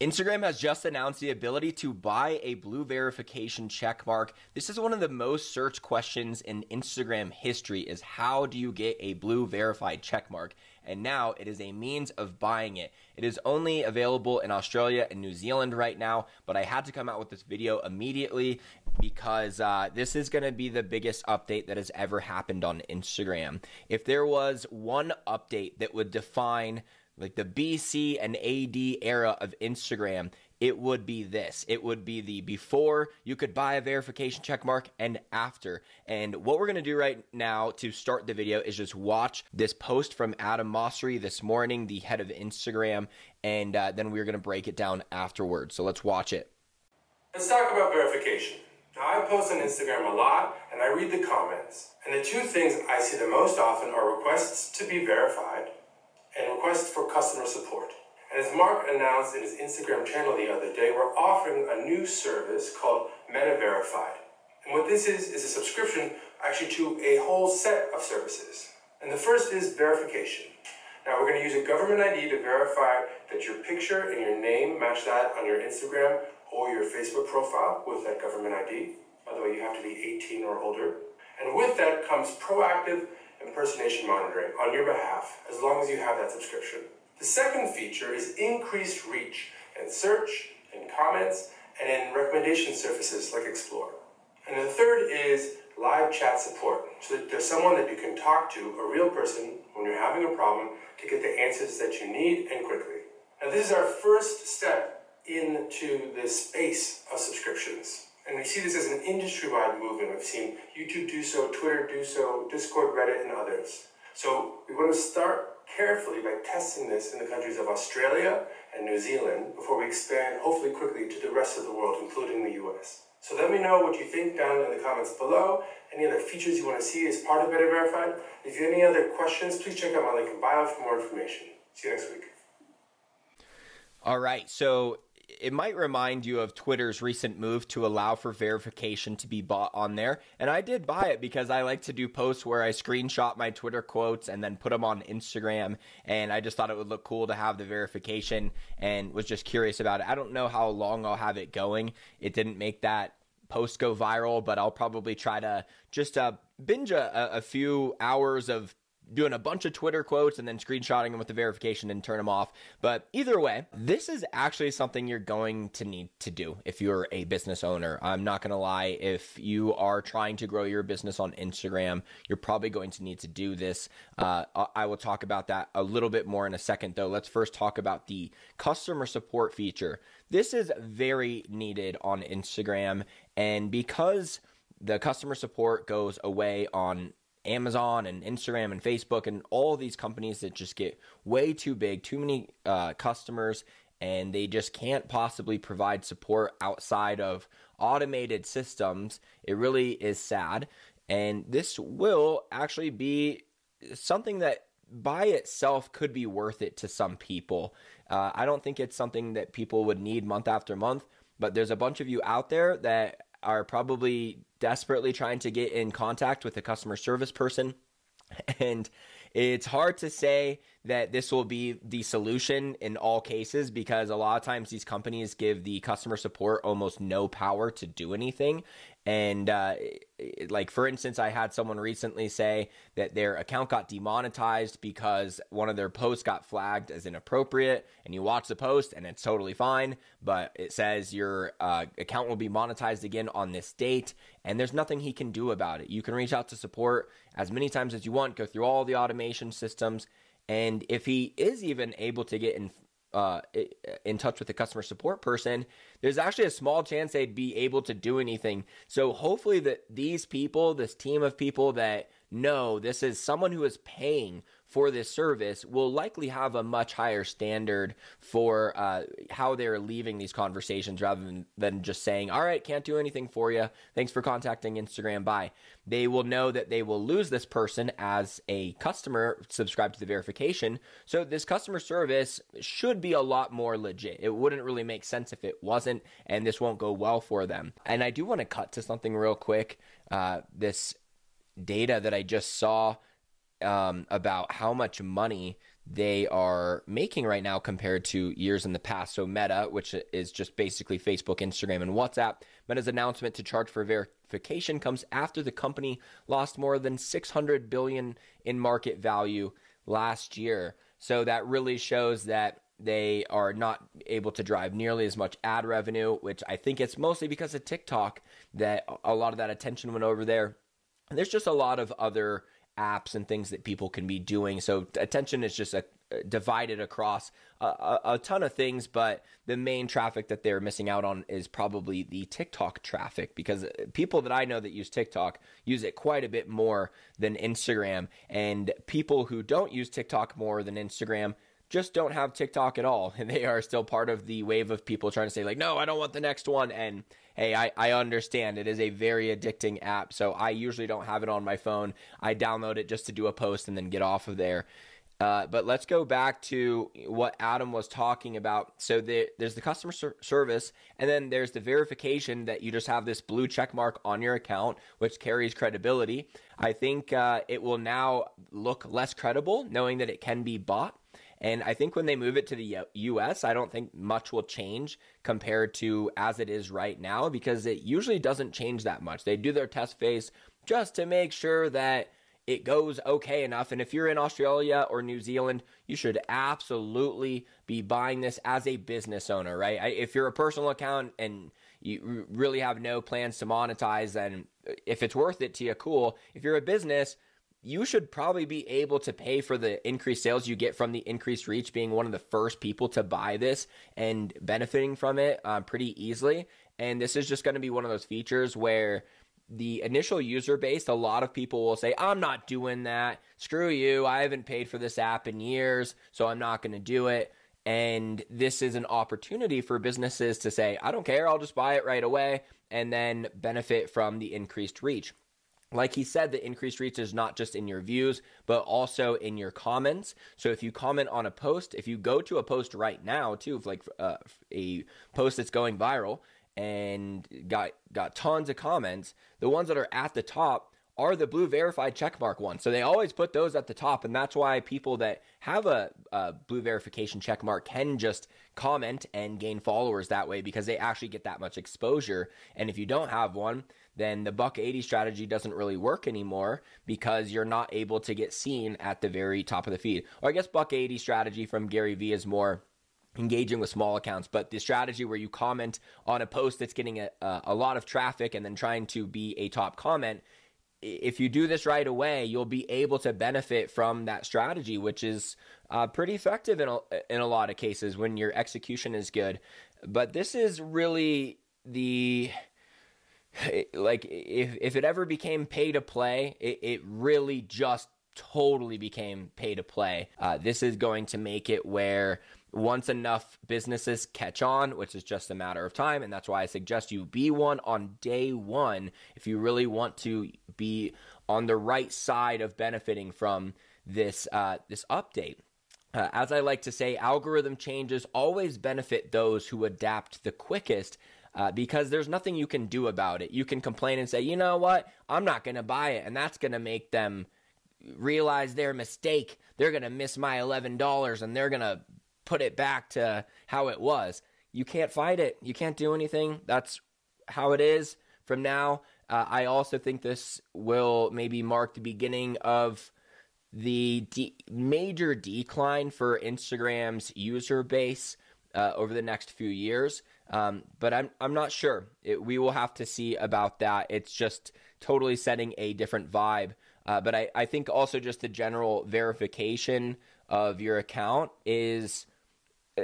Instagram has just announced the ability to buy a blue verification checkmark. This is one of the most searched questions in Instagram history is how do you get a blue verified checkmark? And now it is a means of buying it. It is only available in Australia and New Zealand right now, but I had to come out with this video immediately because uh, this is going to be the biggest update that has ever happened on Instagram. If there was one update that would define like the BC and AD era of Instagram, it would be this. It would be the before you could buy a verification check mark and after. And what we're to do right now to start the video is just watch this post from Adam Mosseri this morning, the head of Instagram, and uh, then we're to break it down afterwards. So let's watch it. Let's talk about verification. Now, I post on Instagram a lot and I read the comments. And the two things I see the most often are requests to be verified and requests for customer support. And as Mark announced in his Instagram channel the other day, we're offering a new service called Meta Verified. And what this is, is a subscription actually to a whole set of services. And the first is verification. Now we're going to use a government ID to verify that your picture and your name match that on your Instagram or your Facebook profile with that government ID. By the way, you have to be 18 or older. And with that comes proactive impersonation monitoring on your behalf as long as you have that subscription. The second feature is increased reach in search, in comments, and in recommendation surfaces like Explore. And the third is live chat support. So that there's someone that you can talk to, a real person, when you're having a problem to get the answers that you need and quickly. Now this is our first step into this space of subscriptions. And we see this as an industry-wide movement. We've seen YouTube do so, Twitter do so, Discord, Reddit, and others. So we want to start carefully by testing this in the countries of Australia and New Zealand before we expand, hopefully quickly, to the rest of the world, including the US. So let me know what you think down in the comments below. Any other features you want to see as part of Meta Verified. If you have any other questions, please check out my link in bio for more information. See you next week. All right. So it might remind you of Twitter's recent move to allow for verification to be bought on there. And I did buy it because I like to do posts where I screenshot my Twitter quotes and then put them on Instagram. And I just thought it would look cool to have the verification and was just curious about it. I don't know how long I'll have it going. It didn't make that post go viral, but I'll probably try to just uh, binge a, a few hours of doing a bunch of Twitter quotes and then screenshotting them with the verification and turn them off. But either way, this is actually something you're going to need to do if you're a business owner. I'm not going to lie. If you are trying to grow your business on Instagram, you're probably going to need to do this. Uh, I will talk about that a little bit more in a second, though. Let's first talk about the customer support feature. This is very needed on Instagram. And because the customer support goes away on Amazon and Instagram and Facebook and all these companies that just get way too big, too many uh, customers, and they just can't possibly provide support outside of automated systems. It really is sad. And this will actually be something that by itself could be worth it to some people. Uh, I don't think it's something that people would need month after month, but there's a bunch of you out there that are probably desperately trying to get in contact with a customer service person. And it's hard to say that this will be the solution in all cases because a lot of times these companies give the customer support almost no power to do anything. And uh, like for instance, I had someone recently say that their account got demonetized because one of their posts got flagged as inappropriate, and you watch the post and it's totally fine, but it says your uh, account will be monetized again on this date, and there's nothing he can do about it. You can reach out to support as many times as you want, go through all the automation systems, and if he is even able to get in uh, in touch with the customer support person, there's actually a small chance they'd be able to do anything. So hopefully that these people, this team of people that know this is someone who is paying for this service will likely have a much higher standard for uh, how they're leaving these conversations rather than, than just saying, all right, can't do anything for you. Thanks for contacting Instagram. Bye. They will know that they will lose this person as a customer subscribed to the verification. So this customer service should be a lot more legit. It wouldn't really make sense if it wasn't, and this won't go well for them. And I do want to cut to something real quick. Uh, this data that I just saw um, about how much money they are making right now compared to years in the past. So Meta, which is just basically Facebook, Instagram, and WhatsApp, Meta's announcement to charge for verification comes after the company lost more than 600 billion in market value last year. So that really shows that they are not able to drive nearly as much ad revenue, which I think it's mostly because of TikTok that a lot of that attention went over there. And there's just a lot of other apps and things that people can be doing. So attention is just a, divided across a, a, a, ton of things, but the main traffic that they're missing out on is probably the TikTok traffic because uh, people that I know that use TikTok use it quite a bit more than Instagram. And people who don't use TikTok more than Instagram just don't have TikTok at all. And they are still part of the wave of people trying to say, like, no, I don't want the next one. And hey, I, I understand it is a very addicting app. So I usually don't have it on my phone. I download it just to do a post and then get off of there. Uh, but let's go back to what Adam was talking about. So the, there's the customer ser- service, and then there's the verification that you just have this blue check mark on your account, which carries credibility. I think uh, it will now look less credible knowing that it can be bought. And I think when they move it to the US, I don't think much will change compared to as it is right now because it usually doesn't change that much. They do their test phase just to make sure that it goes okay enough. And if you're in Australia or New Zealand, you should absolutely be buying this as a business owner, right? If you're a personal account and you really have no plans to monetize, then if it's worth it to you, cool. If you're a business, you should probably be able to pay for the increased sales you get from the increased reach being one of the first people to buy this and benefiting from it um, pretty easily. And this is just going to be one of those features where the initial user base, a lot of people will say, I'm not doing that. Screw you. I haven't paid for this app in years, so I'm not going to do it. And this is an opportunity for businesses to say, I don't care. I'll just buy it right away and then benefit from the increased reach. Like he said, the increased reach is not just in your views, but also in your comments. So if you comment on a post, if you go to a post right now, too, like uh, a post that's going viral and got got tons of comments, the ones that are at the top are the blue verified checkmark ones. So they always put those at the top, and that's why people that have a, a blue verification checkmark can just comment and gain followers that way because they actually get that much exposure. And if you don't have one, then the buck 80 strategy doesn't really work anymore because you're not able to get seen at the very top of the feed. Or I guess buck 80 strategy from Gary Vee is more engaging with small accounts but the strategy where you comment on a post that's getting a, a lot of traffic and then trying to be a top comment if you do this right away you'll be able to benefit from that strategy which is uh, pretty effective in a, in a lot of cases when your execution is good but this is really the like if if it ever became pay to play, it, it really just totally became pay to play. Uh, this is going to make it where once enough businesses catch on, which is just a matter of time, and that's why I suggest you be one on day one if you really want to be on the right side of benefiting from this uh, this update. Uh, as I like to say, algorithm changes always benefit those who adapt the quickest uh, because there's nothing you can do about it. You can complain and say, you know what, I'm not going to buy it, and that's going to make them realize their mistake. They're going to miss my $11 and they're going to put it back to how it was. You can't fight it. You can't do anything. That's how it is from now. Uh, I also think this will maybe mark the beginning of the de- major decline for Instagram's user base uh, over the next few years. Um, but I'm I'm not sure. It, we will have to see about that. It's just totally setting a different vibe. Uh, but I, I think also just the general verification of your account is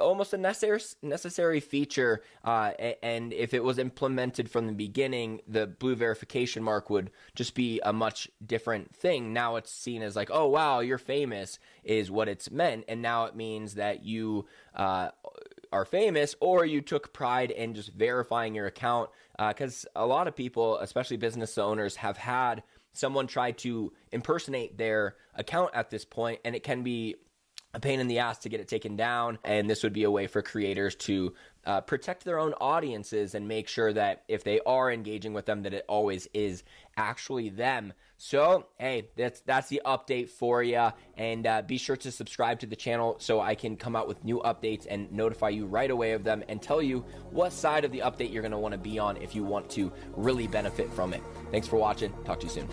almost a necessary necessary feature. Uh, and if it was implemented from the beginning, the blue verification mark would just be a much different thing. Now it's seen as like, oh wow, you're famous is what it's meant, and now it means that you uh, are famous or you took pride in just verifying your account because uh, a lot of people especially business owners have had someone try to impersonate their account at this point and it can be a pain in the ass to get it taken down. And this would be a way for creators to uh, protect their own audiences and make sure that if they are engaging with them, that it always is actually them. So, hey, that's that's the update for you, and uh, be sure to subscribe to the channel so I can come out with new updates and notify you right away of them and tell you what side of the update you're going to want to be on if you want to really benefit from it. Thanks for watching. Talk to you soon.